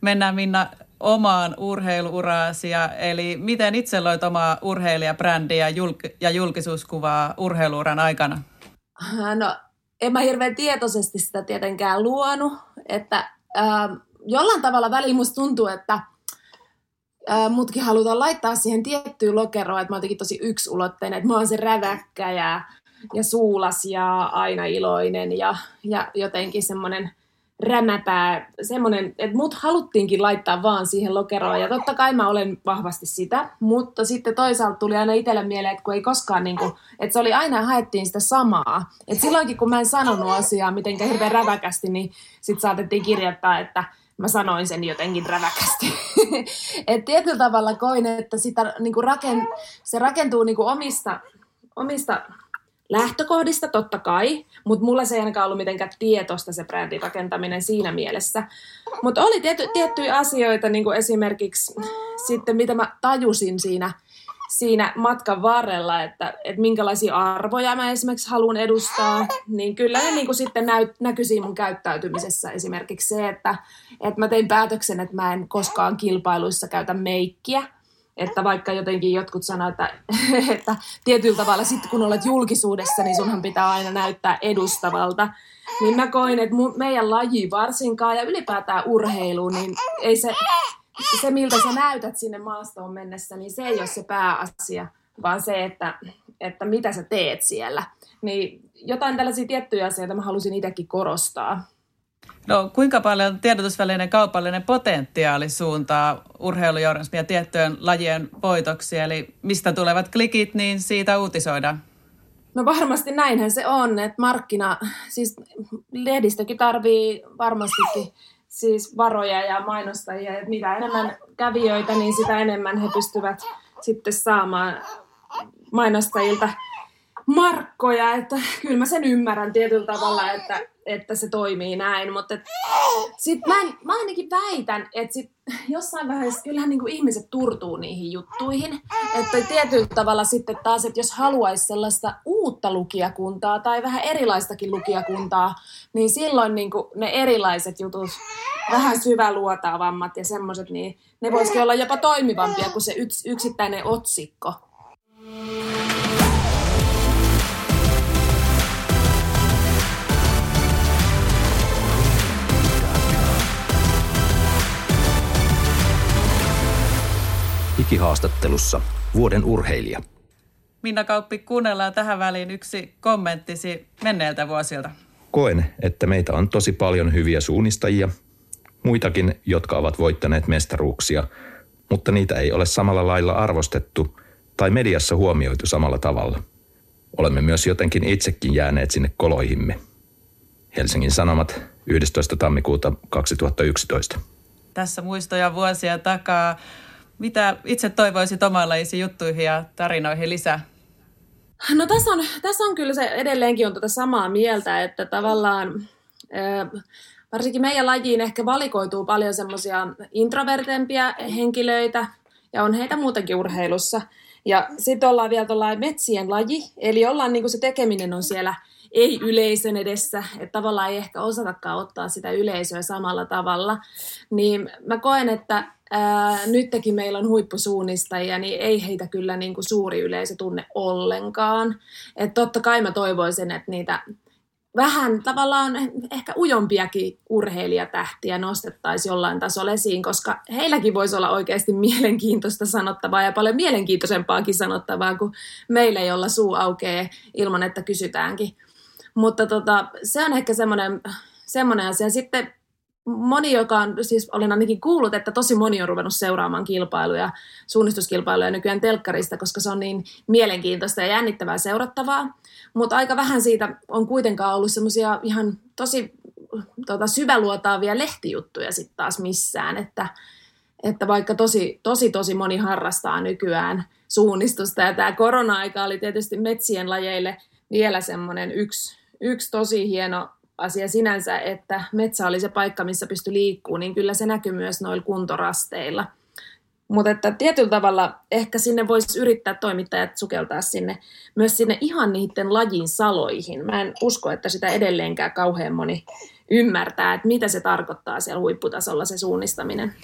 Mennään Minna omaan urheiluuraasi, eli miten itse loit omaa urheilijabrändiä ja julkisuuskuvaa urheiluuran aikana? No, en mä hirveän tietoisesti sitä tietenkään luonut, että äh, jollain tavalla väliin musta tuntuu, että mutkin halutaan laittaa siihen tiettyyn lokeroon, että mä oon tosi yksulotteinen, että mä oon se räväkkä ja ja suulas ja aina iloinen ja, ja jotenkin semmoinen rämäpää, semmoinen, että mut haluttiinkin laittaa vaan siihen lokeroon. Ja totta kai mä olen vahvasti sitä, mutta sitten toisaalta tuli aina itselle mieleen, että kun ei koskaan niin kuin, että se oli aina haettiin sitä samaa, että silloinkin kun mä en sanonut asiaa mitenkään hirveän räväkästi, niin sitten saatettiin kirjoittaa, että mä sanoin sen jotenkin räväkästi. että tietyllä tavalla koin, että sitä, niin kuin raken, se rakentuu niin kuin omista, omista lähtökohdista totta kai, mutta mulla se ei ainakaan ollut mitenkään tietoista se brändin rakentaminen siinä mielessä. Mutta oli tietty, tiettyjä asioita, niin kuin esimerkiksi sitten mitä mä tajusin siinä, siinä matkan varrella, että, että minkälaisia arvoja mä esimerkiksi haluan edustaa, niin kyllä ne niin kuin sitten näy, näkyisi mun käyttäytymisessä esimerkiksi se, että, että mä tein päätöksen, että mä en koskaan kilpailuissa käytä meikkiä, että vaikka jotenkin jotkut sanoivat, että, että tietyllä tavalla sitten kun olet julkisuudessa, niin sunhan pitää aina näyttää edustavalta. Niin mä koin, että meidän laji varsinkaan ja ylipäätään urheilu, niin ei se, se miltä sä näytät sinne maastoon mennessä, niin se ei ole se pääasia, vaan se, että, että mitä sä teet siellä. Niin jotain tällaisia tiettyjä asioita mä halusin itsekin korostaa. No kuinka paljon tiedotusvälineen kaupallinen potentiaali suuntaa urheilujournalismia tiettyjen lajien voitoksi, eli mistä tulevat klikit, niin siitä uutisoidaan? No varmasti näinhän se on, että markkina, siis lehdistökin tarvii varmastikin siis varoja ja mainostajia, että mitä enemmän kävijöitä, niin sitä enemmän he pystyvät sitten saamaan mainostajilta markkoja, että kyllä mä sen ymmärrän tietyllä tavalla, että, että se toimii näin, mutta sit mä, mä ainakin väitän, että sit jossain vaiheessa kyllähän niin kuin ihmiset turtuu niihin juttuihin, että tietyllä tavalla sitten taas, että jos haluaisi sellaista uutta lukijakuntaa tai vähän erilaistakin lukijakuntaa, niin silloin niin kuin ne erilaiset jutut, vähän syväluotaavammat ja semmoiset, niin ne voisikin olla jopa toimivampia kuin se yks, yksittäinen otsikko. Digihaastattelussa vuoden urheilija. Minna Kauppi, kuunnellaan tähän väliin yksi kommenttisi menneiltä vuosilta. Koen, että meitä on tosi paljon hyviä suunnistajia, muitakin, jotka ovat voittaneet mestaruuksia, mutta niitä ei ole samalla lailla arvostettu tai mediassa huomioitu samalla tavalla. Olemme myös jotenkin itsekin jääneet sinne koloihimme. Helsingin Sanomat 11. tammikuuta 2011. Tässä muistoja vuosia takaa. Mitä itse toivoisit omanlaisiin juttuihin ja tarinoihin lisää? No tässä on, tässä on kyllä se edelleenkin on tuota samaa mieltä, että tavallaan varsinkin meidän lajiin ehkä valikoituu paljon semmoisia introvertempia henkilöitä, ja on heitä muutenkin urheilussa. Ja sitten ollaan vielä tuolla metsien laji, eli ollaan niin kuin se tekeminen on siellä ei yleisön edessä, että tavallaan ei ehkä osatakaan ottaa sitä yleisöä samalla tavalla. Niin mä koen, että ää, nytkin meillä on huippusuunnistajia, niin ei heitä kyllä niin kuin suuri yleisö tunne ollenkaan. Että totta kai mä toivoisin, että niitä vähän tavallaan ehkä ujompiakin urheilijatähtiä nostettaisiin jollain tasolla esiin, koska heilläkin voisi olla oikeasti mielenkiintoista sanottavaa ja paljon mielenkiintoisempaakin sanottavaa kuin meillä, jolla suu aukeaa ilman, että kysytäänkin. Mutta tota, se on ehkä semmoinen, semmoinen asia. Sitten moni, joka on, siis olen ainakin kuullut, että tosi moni on ruvennut seuraamaan kilpailuja, suunnistuskilpailuja nykyään telkkarista, koska se on niin mielenkiintoista ja jännittävää seurattavaa. Mutta aika vähän siitä on kuitenkaan ollut semmoisia ihan tosi tota, syväluotaavia lehtijuttuja sitten taas missään, että, että vaikka tosi, tosi, tosi moni harrastaa nykyään suunnistusta ja tämä korona-aika oli tietysti metsien lajeille vielä semmoinen yksi, yksi tosi hieno asia sinänsä, että metsä oli se paikka, missä pystyi liikkuu, niin kyllä se näkyy myös noilla kuntorasteilla. Mutta että tietyllä tavalla ehkä sinne voisi yrittää toimittajat sukeltaa sinne, myös sinne ihan niiden lajin saloihin. Mä en usko, että sitä edelleenkään kauhean moni ymmärtää, että mitä se tarkoittaa siellä huipputasolla se suunnistaminen.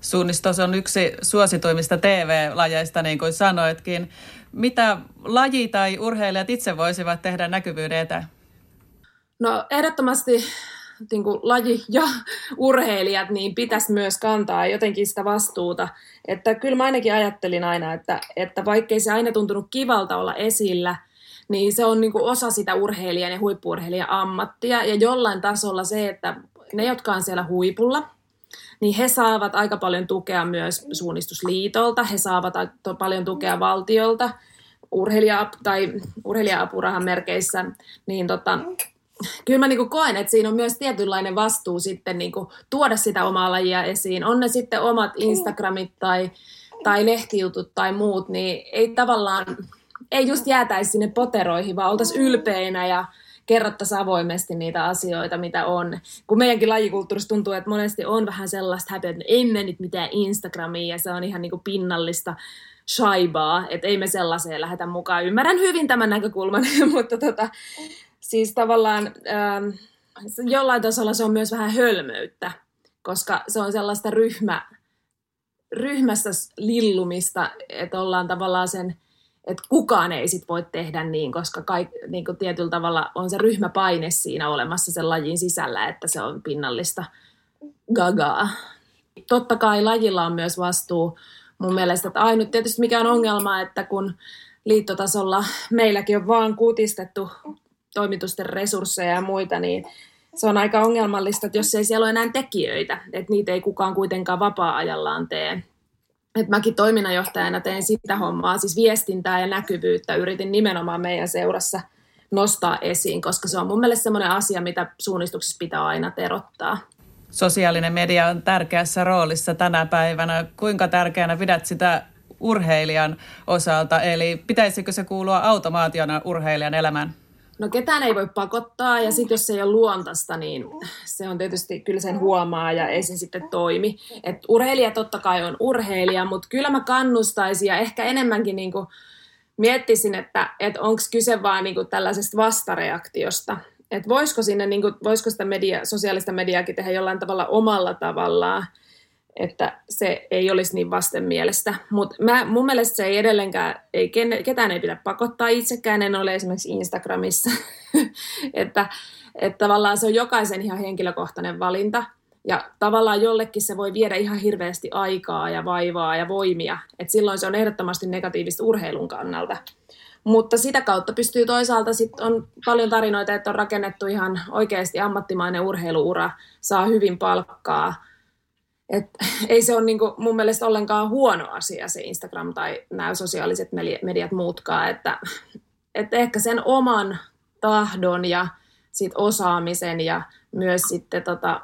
Suunnistus on yksi suosituimmista TV-lajeista, niin kuin sanoitkin. Mitä laji tai urheilijat itse voisivat tehdä näkyvyyden eteen? No ehdottomasti niin kuin laji ja urheilijat niin pitäisi myös kantaa jotenkin sitä vastuuta. Että kyllä mä ainakin ajattelin aina, että, että vaikkei se aina tuntunut kivalta olla esillä, niin se on niin kuin osa sitä urheilijan ja huippuurheilijan ammattia. Ja jollain tasolla se, että ne, jotka on siellä huipulla, niin he saavat aika paljon tukea myös suunnistusliitolta, he saavat paljon tukea valtiolta, urheilija- tai urheilija-apurahan merkeissä, niin tota, kyllä mä niin koen, että siinä on myös tietynlainen vastuu sitten niin tuoda sitä omaa lajia esiin. On ne sitten omat Instagramit tai, tai lehtijutut tai muut, niin ei tavallaan, ei just jäätäisi sinne poteroihin, vaan oltaisiin ylpeinä ja kerrottaisiin avoimesti niitä asioita, mitä on. Kun meidänkin lajikulttuurissa tuntuu, että monesti on vähän sellaista häpeä, että emme nyt mitään Instagramia ja se on ihan niin kuin pinnallista shaibaa, että ei me sellaiseen lähdetä mukaan. Ymmärrän hyvin tämän näkökulman, mutta tota, siis tavallaan ähm, jollain tasolla se on myös vähän hölmöyttä, koska se on sellaista ryhmä, ryhmässä lillumista, että ollaan tavallaan sen, että kukaan ei sit voi tehdä niin, koska kaik, niin kuin tietyllä tavalla on se ryhmäpaine siinä olemassa sen lajin sisällä, että se on pinnallista gagaa. Totta kai lajilla on myös vastuu mun mielestä, että ainut tietysti mikä on ongelma, että kun liittotasolla meilläkin on vaan kutistettu toimitusten resursseja ja muita, niin se on aika ongelmallista, että jos ei siellä ole enää tekijöitä, että niitä ei kukaan kuitenkaan vapaa-ajallaan tee. Et mäkin toiminnanjohtajana teen sitä hommaa, siis viestintää ja näkyvyyttä yritin nimenomaan meidän seurassa nostaa esiin, koska se on mun mielestä semmoinen asia, mitä suunnistuksessa pitää aina terottaa. Sosiaalinen media on tärkeässä roolissa tänä päivänä. Kuinka tärkeänä pidät sitä urheilijan osalta, eli pitäisikö se kuulua automaationa urheilijan elämään? No ketään ei voi pakottaa ja sitten jos se ei ole luontaista, niin se on tietysti, kyllä sen huomaa ja ei se sitten toimi. Et urheilija totta kai on urheilija, mutta kyllä mä kannustaisin ja ehkä enemmänkin niin kuin miettisin, että, että onko kyse vaan niin kuin tällaisesta vastareaktiosta. Että voisiko, sinne, niin kuin, voisiko sitä media, sosiaalista mediaakin tehdä jollain tavalla omalla tavallaan että se ei olisi niin vastenmielestä. Mutta mun mielestä se ei edelleenkään, ei, ketään ei pidä pakottaa, itsekään en ole esimerkiksi Instagramissa. että, että tavallaan se on jokaisen ihan henkilökohtainen valinta. Ja tavallaan jollekin se voi viedä ihan hirveästi aikaa ja vaivaa ja voimia. että silloin se on ehdottomasti negatiivista urheilun kannalta. Mutta sitä kautta pystyy toisaalta, sit on paljon tarinoita, että on rakennettu ihan oikeasti ammattimainen urheiluura, saa hyvin palkkaa – et, ei se ole niinku mun mielestä ollenkaan huono asia se Instagram tai nämä sosiaaliset mediat muutkaan, että, että ehkä sen oman tahdon ja sit osaamisen ja myös sitten tota,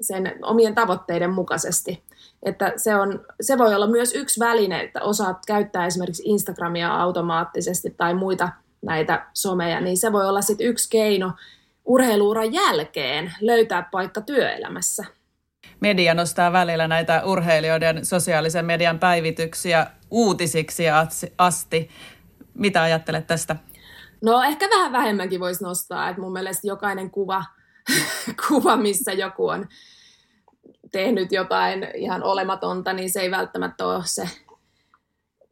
sen omien tavoitteiden mukaisesti. Että se, on, se voi olla myös yksi väline, että osaat käyttää esimerkiksi Instagramia automaattisesti tai muita näitä someja, niin se voi olla sitten yksi keino urheiluuran jälkeen löytää paikka työelämässä Media nostaa välillä näitä urheilijoiden sosiaalisen median päivityksiä uutisiksi asti. Mitä ajattelet tästä? No ehkä vähän vähemmänkin voisi nostaa, että mun mielestä jokainen kuva, kuva missä joku on tehnyt jotain ihan olematonta, niin se ei välttämättä ole se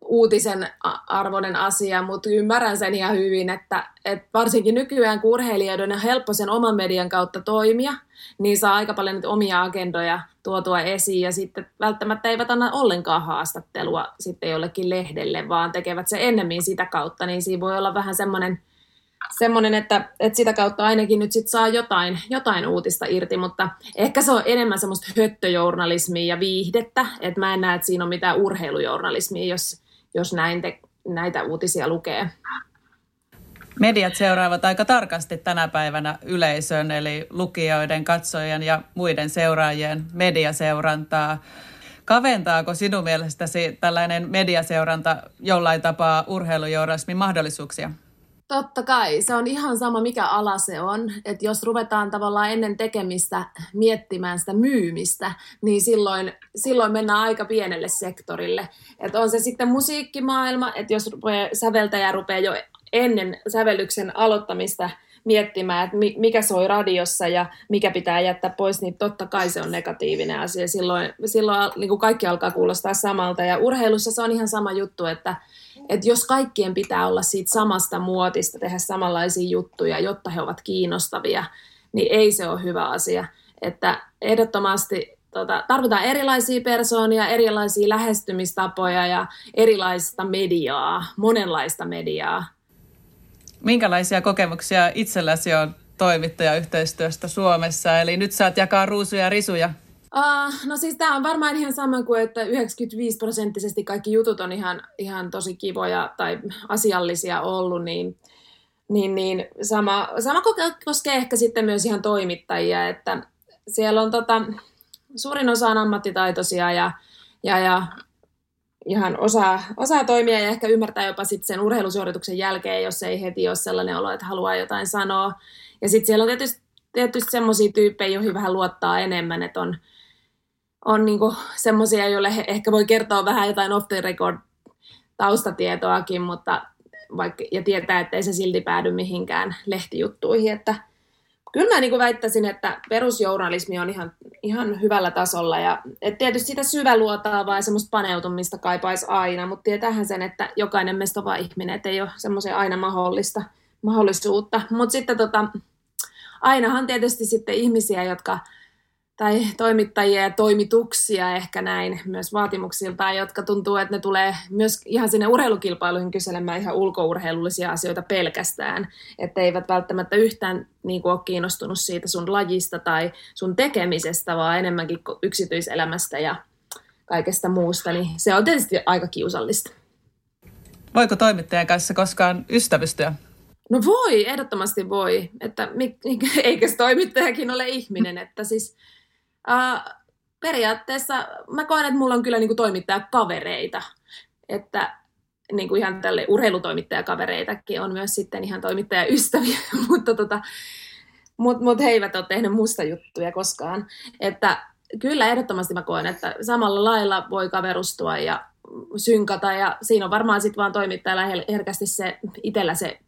uutisen arvoinen asia, mutta ymmärrän sen ihan hyvin, että, että varsinkin nykyään kun urheilijoiden on helppo sen oman median kautta toimia, niin saa aika paljon niitä omia agendoja tuotua esiin ja sitten välttämättä eivät anna ollenkaan haastattelua sitten jollekin lehdelle, vaan tekevät se ennemmin sitä kautta, niin siinä voi olla vähän semmoinen, semmoinen että, että sitä kautta ainakin nyt sit saa jotain, jotain uutista irti, mutta ehkä se on enemmän semmoista höttöjournalismia ja viihdettä, että mä en näe, että siinä on mitään urheilujournalismia, jos, jos näin te, näitä uutisia lukee. Mediat seuraavat aika tarkasti tänä päivänä yleisön, eli lukijoiden, katsojien ja muiden seuraajien mediaseurantaa. Kaventaako sinun mielestäsi tällainen mediaseuranta jollain tapaa urheilujournalismin mahdollisuuksia? Totta kai, se on ihan sama mikä ala se on, että jos ruvetaan tavallaan ennen tekemistä miettimään sitä myymistä, niin silloin, silloin mennään aika pienelle sektorille. Että on se sitten musiikkimaailma, että jos rupeaa, säveltäjä rupeaa jo ennen sävellyksen aloittamista miettimään, että mikä soi radiossa ja mikä pitää jättää pois, niin totta kai se on negatiivinen asia. Silloin, silloin niin kuin kaikki alkaa kuulostaa samalta. Ja urheilussa se on ihan sama juttu, että, että jos kaikkien pitää olla siitä samasta muotista, tehdä samanlaisia juttuja, jotta he ovat kiinnostavia, niin ei se ole hyvä asia. Että ehdottomasti tota, tarvitaan erilaisia persoonia, erilaisia lähestymistapoja ja erilaista mediaa, monenlaista mediaa. Minkälaisia kokemuksia itselläsi on toimittajayhteistyöstä Suomessa? Eli nyt saat jakaa ruusuja ja risuja. Uh, no siis tämä on varmaan ihan sama kuin, että 95 prosenttisesti kaikki jutut on ihan, ihan tosi kivoja tai asiallisia ollut, niin, niin, niin sama, sama koskee ehkä sitten myös ihan toimittajia, että siellä on tota, suurin osa on ammattitaitoisia ja, ja, ja ihan osaa, osaa toimia ja ehkä ymmärtää jopa sitten sen urheilusuorituksen jälkeen, jos ei heti ole sellainen olo, että haluaa jotain sanoa. Ja sitten siellä on tietysti, tietysti semmoisia tyyppejä, joihin vähän luottaa enemmän, että on, on niinku semmoisia, joille he ehkä voi kertoa vähän jotain off the record taustatietoakin, mutta vaikka, ja tietää, että ei se silti päädy mihinkään lehtijuttuihin, että kyllä mä niin väittäisin, että perusjournalismi on ihan, ihan hyvällä tasolla ja et tietysti sitä syväluotaavaa ja semmoista paneutumista kaipaisi aina, mutta tietäähän sen, että jokainen meistä on vain ihminen, että ei ole semmoisen aina mahdollista, mahdollisuutta. Mutta sitten tota, ainahan tietysti sitten ihmisiä, jotka tai toimittajia ja toimituksia ehkä näin myös vaatimuksiltaan, jotka tuntuu, että ne tulee myös ihan sinne urheilukilpailuihin kyselemään ihan ulkourheilullisia asioita pelkästään, että eivät välttämättä yhtään niin kuin, ole kiinnostunut siitä sun lajista tai sun tekemisestä, vaan enemmänkin yksityiselämästä ja kaikesta muusta, niin se on tietysti aika kiusallista. Voiko toimittajan kanssa koskaan ystävystyä? No voi, ehdottomasti voi. Että, eikä se toimittajakin ole ihminen, että siis Uh, periaatteessa mä koen, että mulla on kyllä niin kuin kavereita, että niin kuin ihan tälle urheilutoimittajakavereitakin on myös sitten ihan toimittajaystäviä, mutta tota, mut, mut he eivät ole tehnyt musta juttuja koskaan. Että kyllä ehdottomasti mä koen, että samalla lailla voi kaverustua ja synkata ja siinä on varmaan sitten vaan toimittajalla herkästi se itsellä se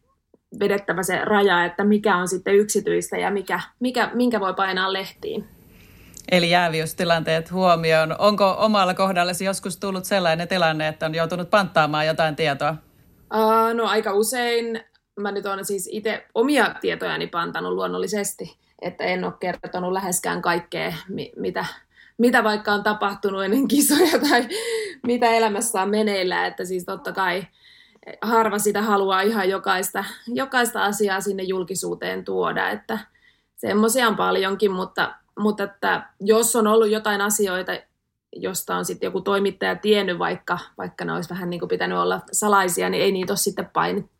vedettävä se raja, että mikä on sitten yksityistä ja mikä, mikä, minkä voi painaa lehtiin. Eli jääviystilanteet huomioon. Onko omalla kohdallesi joskus tullut sellainen tilanne, että on joutunut panttaamaan jotain tietoa? Uh, no aika usein mä nyt olen siis itse omia tietojani pantanut luonnollisesti, että en ole kertonut läheskään kaikkea, mitä, mitä vaikka on tapahtunut ennen kisoja tai mitä elämässä on meneillään, että siis totta kai harva sitä haluaa ihan jokaista, jokaista asiaa sinne julkisuuteen tuoda, että semmoisia on paljonkin, mutta mutta että jos on ollut jotain asioita, josta on sitten joku toimittaja tiennyt, vaikka, vaikka ne olisi vähän niin kuin pitänyt olla salaisia, niin ei niitä ole sitten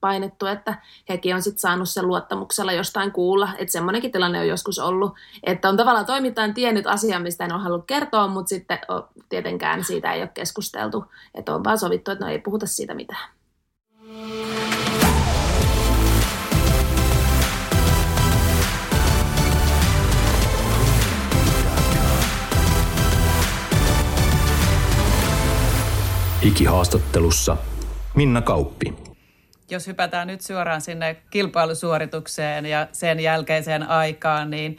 painettu, että hekin on sitten saanut sen luottamuksella jostain kuulla, että semmoinenkin tilanne on joskus ollut, että on tavallaan toimittajan tiennyt asian, mistä en ole halunnut kertoa, mutta sitten tietenkään siitä ei ole keskusteltu, että on vaan sovittu, että no ei puhuta siitä mitään. Hikihaastattelussa Minna Kauppi. Jos hypätään nyt suoraan sinne kilpailusuoritukseen ja sen jälkeiseen aikaan, niin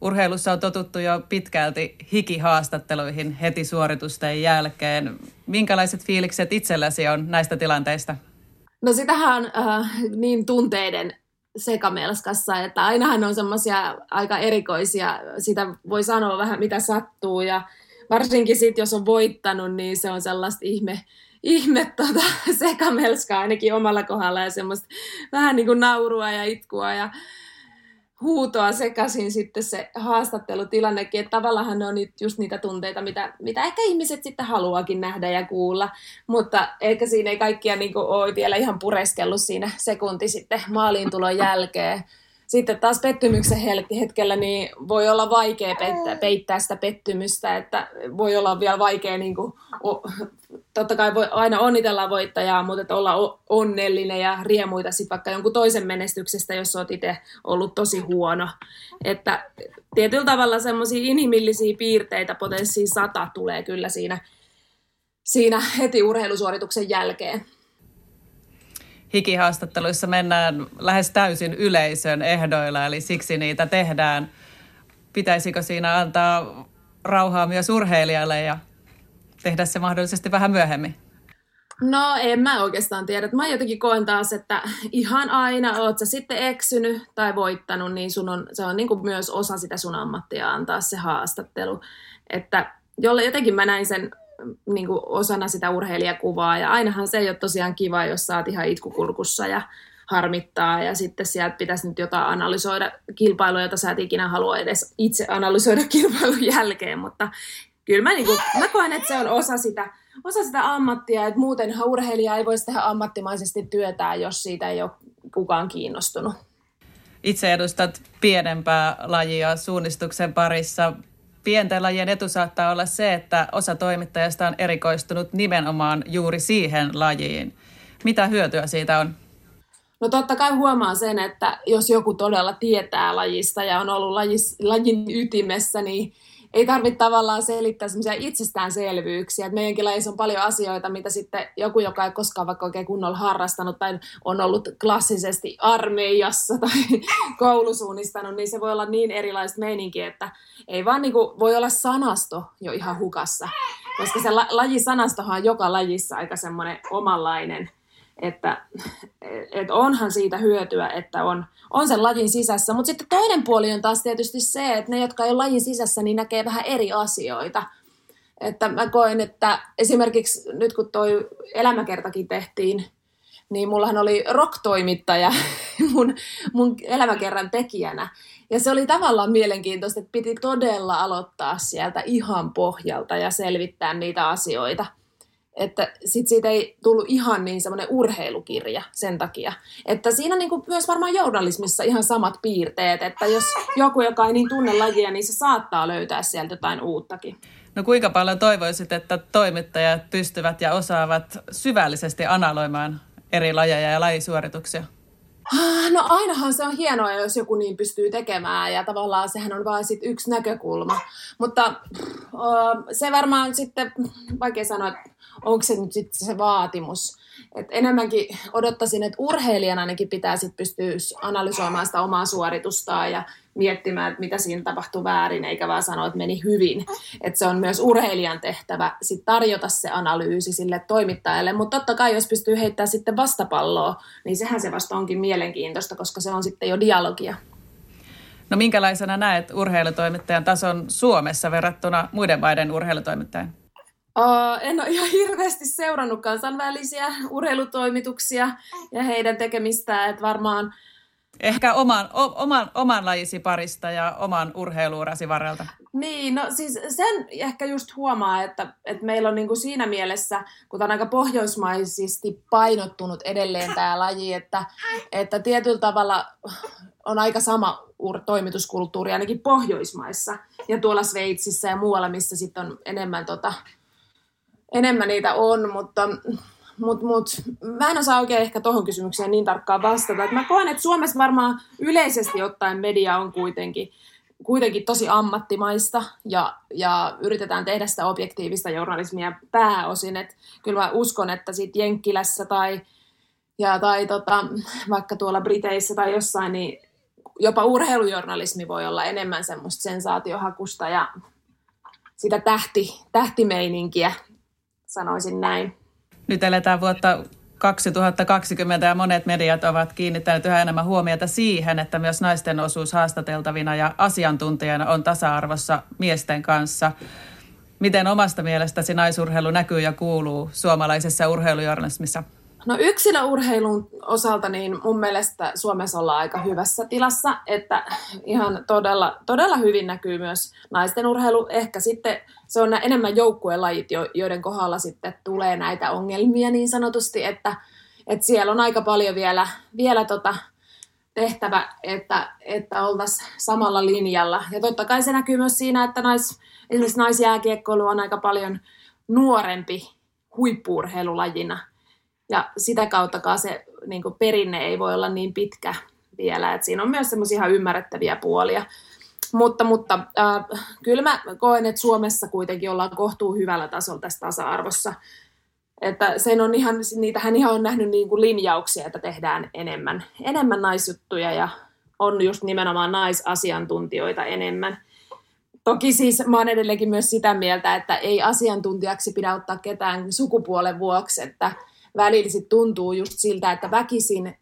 urheilussa on totuttu jo pitkälti hikihaastatteluihin heti suoritusten jälkeen. Minkälaiset fiilikset itselläsi on näistä tilanteista? No sitähän äh, niin tunteiden sekamelskassa, että ainahan on semmoisia aika erikoisia, sitä voi sanoa vähän mitä sattuu ja varsinkin sitten jos on voittanut, niin se on sellaista ihme, ihme tota, sekamelskaa ainakin omalla kohdalla ja semmoista vähän niin kuin naurua ja itkua ja huutoa sekaisin sitten se haastattelutilannekin, että tavallaan ne on just niitä tunteita, mitä, mitä ehkä ihmiset sitten haluakin nähdä ja kuulla, mutta ehkä siinä ei kaikkia niin ole vielä ihan pureskellut siinä sekunti sitten maaliintulon jälkeen sitten taas pettymyksen hetkellä niin voi olla vaikea peittää, peittää sitä pettymystä, että voi olla vielä vaikea, niin kuin, totta kai voi aina onnitella voittajaa, mutta että olla onnellinen ja riemuita sitten vaikka jonkun toisen menestyksestä, jos olet itse ollut tosi huono. Että tietyllä tavalla semmoisia inhimillisiä piirteitä potenssiin sata tulee kyllä siinä, siinä heti urheilusuorituksen jälkeen hikihaastatteluissa mennään lähes täysin yleisön ehdoilla, eli siksi niitä tehdään. Pitäisikö siinä antaa rauhaa myös urheilijalle ja tehdä se mahdollisesti vähän myöhemmin? No en mä oikeastaan tiedä. Mä jotenkin koen taas, että ihan aina oot sä sitten eksynyt tai voittanut, niin sun on, se on niin kuin myös osa sitä sun ammattia antaa se haastattelu. Että jolle jotenkin mä näin sen niin kuin osana sitä urheilijakuvaa. Ja ainahan se ei ole tosiaan kiva, jos saat ihan itkukurkussa ja harmittaa ja sitten sieltä pitäisi nyt jotain analysoida kilpailuja, jota sä et ikinä halua edes itse analysoida kilpailun jälkeen, mutta kyllä mä, niin kuin, mä koen, että se on osa sitä, osa sitä ammattia, että muuten urheilija ei voisi tehdä ammattimaisesti työtään, jos siitä ei ole kukaan kiinnostunut. Itse edustat pienempää lajia suunnistuksen parissa pienten lajien etu saattaa olla se, että osa toimittajista on erikoistunut nimenomaan juuri siihen lajiin. Mitä hyötyä siitä on? No totta kai huomaa sen, että jos joku todella tietää lajista ja on ollut lajis, lajin ytimessä, niin ei tarvitse tavallaan selittää semmoisia itsestäänselvyyksiä. Et meidänkin lajissa on paljon asioita, mitä sitten joku, joka ei koskaan vaikka oikein kunnolla harrastanut tai on ollut klassisesti armeijassa tai koulusuunnistanut, niin se voi olla niin erilaista meininkiä, että ei vaan niin kuin, voi olla sanasto jo ihan hukassa. Koska se la- lajisanastohan on joka lajissa aika semmoinen omanlainen – että et onhan siitä hyötyä, että on, on sen lajin sisässä. Mutta sitten toinen puoli on taas tietysti se, että ne, jotka ei ole lajin sisässä, niin näkee vähän eri asioita. Että mä koen, että esimerkiksi nyt kun toi elämäkertakin tehtiin, niin mullahan oli rock-toimittaja mun, mun elämäkerran tekijänä. Ja se oli tavallaan mielenkiintoista, että piti todella aloittaa sieltä ihan pohjalta ja selvittää niitä asioita – että sit siitä ei tullut ihan niin semmoinen urheilukirja sen takia. Että siinä niin kuin myös varmaan journalismissa ihan samat piirteet, että jos joku, joka ei niin tunne lajia, niin se saattaa löytää sieltä jotain uuttakin. No kuinka paljon toivoisit, että toimittajat pystyvät ja osaavat syvällisesti analysoimaan eri lajeja ja lajisuorituksia? Ah, no ainahan se on hienoa, jos joku niin pystyy tekemään ja tavallaan sehän on vain sit yksi näkökulma. Mutta se varmaan sitten, vaikea sanoa, että onko se nyt sitten se vaatimus. Et enemmänkin odottaisin, että urheilijana ainakin pitää sit pystyä analysoimaan sitä omaa suoritustaan ja miettimään, että mitä siinä tapahtui väärin, eikä vaan sanoa, että meni hyvin. Että se on myös urheilijan tehtävä sit tarjota se analyysi sille toimittajalle. Mutta totta kai, jos pystyy heittämään sitten vastapalloa, niin sehän se vasta onkin mielenkiintoista, koska se on sitten jo dialogia. No minkälaisena näet urheilutoimittajan tason Suomessa verrattuna muiden maiden urheilutoimittajien? Uh, en ole ihan hirveästi seurannut kansainvälisiä urheilutoimituksia ja heidän tekemistään, että varmaan... Ehkä oman, o, oman, oman lajisi parista ja oman urheiluurasi varrelta. Niin, no siis sen ehkä just huomaa, että, että meillä on niinku siinä mielessä, kun on aika pohjoismaisesti painottunut edelleen tämä laji, että, että tietyllä tavalla on aika sama ur- toimituskulttuuri ainakin Pohjoismaissa ja tuolla Sveitsissä ja muualla, missä sitten on enemmän tota, enemmän niitä on, mutta mut, mut, mä en osaa oikein ehkä tuohon kysymykseen niin tarkkaan vastata. Et mä koen, että Suomessa varmaan yleisesti ottaen media on kuitenkin kuitenkin tosi ammattimaista ja, ja yritetään tehdä sitä objektiivista journalismia pääosin. Et kyllä mä uskon, että sit Jenkkilässä tai, ja, tai tota, vaikka tuolla Briteissä tai jossain, niin jopa urheilujournalismi voi olla enemmän semmoista sensaatiohakusta ja sitä tähti, tähtimeininkiä, sanoisin näin. Nyt eletään vuotta 2020 ja monet mediat ovat kiinnittäneet yhä enemmän huomiota siihen, että myös naisten osuus haastateltavina ja asiantuntijana on tasa-arvossa miesten kanssa. Miten omasta mielestäsi naisurheilu näkyy ja kuuluu suomalaisessa urheilujournalismissa? No yksilöurheilun osalta niin mun mielestä Suomessa ollaan aika hyvässä tilassa, että ihan todella, todella hyvin näkyy myös naisten urheilu. Ehkä sitten se on enemmän joukkuelajit, joiden kohdalla sitten tulee näitä ongelmia niin sanotusti, että, että siellä on aika paljon vielä, vielä tota tehtävä, että, että oltaisiin samalla linjalla. Ja totta kai se näkyy myös siinä, että nais, esimerkiksi naisjääkiekkoilu on aika paljon nuorempi huippuurheilulajina – ja sitä kauttakaan se niin perinne ei voi olla niin pitkä vielä. Et siinä on myös semmoisia ihan ymmärrettäviä puolia. Mutta, mutta äh, kyllä mä koen, että Suomessa kuitenkin ollaan kohtuu hyvällä tasolla tässä tasa-arvossa. Että sen on ihan, niitähän ihan on nähnyt niin kuin linjauksia, että tehdään enemmän, enemmän naisjuttuja ja on just nimenomaan naisasiantuntijoita enemmän. Toki siis mä oon edelleenkin myös sitä mieltä, että ei asiantuntijaksi pidä ottaa ketään sukupuolen vuoksi, että välillä sit tuntuu just siltä, että väkisin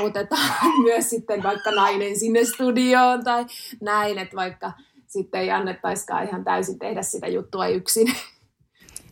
otetaan myös sitten vaikka nainen sinne studioon tai näin, että vaikka sitten ei annettaiskaan ihan täysin tehdä sitä juttua yksin.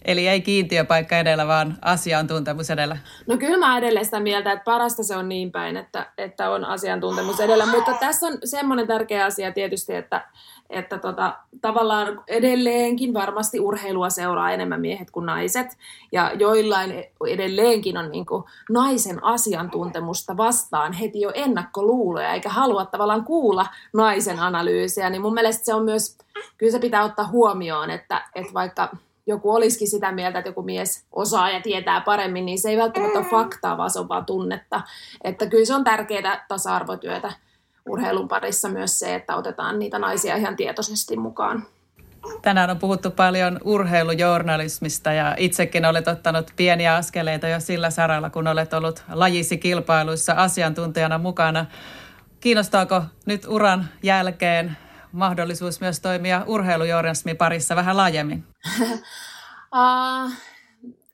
Eli ei kiintiöpaikka edellä, vaan asiantuntemus edellä. No kyllä mä edelleen sitä mieltä, että parasta se on niin päin, että, että on asiantuntemus edellä. Mutta tässä on semmoinen tärkeä asia tietysti, että, että tota, tavallaan edelleenkin varmasti urheilua seuraa enemmän miehet kuin naiset. Ja joillain edelleenkin on niin kuin naisen asiantuntemusta vastaan heti jo ennakkoluuloja, eikä halua tavallaan kuulla naisen analyysiä. Niin mun mielestä se on myös, kyllä se pitää ottaa huomioon, että, että vaikka joku olisikin sitä mieltä, että joku mies osaa ja tietää paremmin, niin se ei välttämättä ole faktaa, vaan se on vaan tunnetta. Että kyllä se on tärkeää tasa-arvotyötä urheilun parissa myös se, että otetaan niitä naisia ihan tietoisesti mukaan. Tänään on puhuttu paljon urheilujournalismista ja itsekin olet ottanut pieniä askeleita jo sillä saralla, kun olet ollut lajisi kilpailuissa asiantuntijana mukana. Kiinnostaako nyt uran jälkeen mahdollisuus myös toimia urheilujournalismin parissa vähän laajemmin? uh,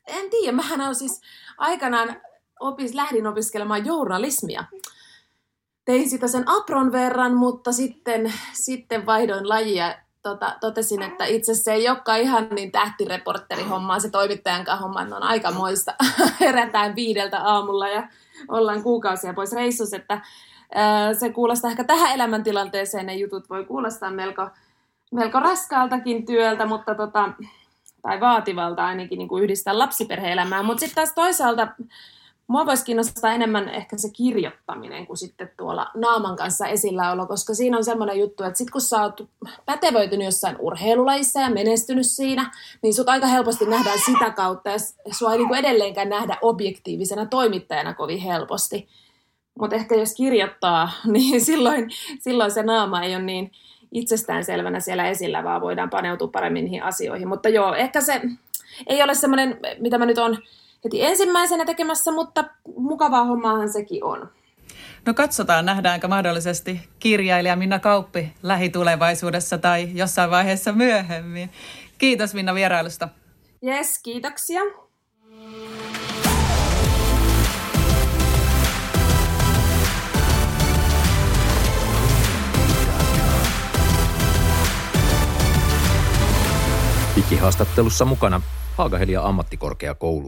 en tiedä, mähän olen siis aikanaan opis, lähdin opiskelemaan journalismia. Tein sitä sen apron verran, mutta sitten, sitten vaihdoin lajia tota, totesin, että itse se ei olekaan ihan niin tähtireportteri hommaa, se toimittajan kanssa homma on aikamoista. Herätään viideltä aamulla ja ollaan kuukausia pois reissus, että se kuulostaa ehkä tähän elämäntilanteeseen, ne jutut voi kuulostaa melko, melko raskaaltakin työltä, mutta tota, tai vaativalta ainakin niin kuin yhdistää lapsiperhe-elämää. Mutta sitten taas toisaalta mua voisi kiinnostaa enemmän ehkä se kirjoittaminen kuin sitten tuolla naaman kanssa esilläolo, koska siinä on semmoinen juttu, että sitten kun sä oot pätevöitynyt jossain urheilulajissa ja menestynyt siinä, niin sut aika helposti nähdään sitä kautta ja sua ei niin kuin edelleenkään nähdä objektiivisena toimittajana kovin helposti. Mutta ehkä jos kirjoittaa, niin silloin, silloin se naama ei ole niin itsestäänselvänä siellä esillä, vaan voidaan paneutua paremmin niihin asioihin. Mutta joo, ehkä se ei ole semmoinen, mitä mä nyt on heti ensimmäisenä tekemässä, mutta mukavaa hommaahan sekin on. No katsotaan, nähdäänkö mahdollisesti kirjailija Minna Kauppi lähitulevaisuudessa tai jossain vaiheessa myöhemmin. Kiitos Minna vierailusta. Yes, kiitoksia. Digihaastattelussa mukana Haagahelia ammattikorkeakoulu.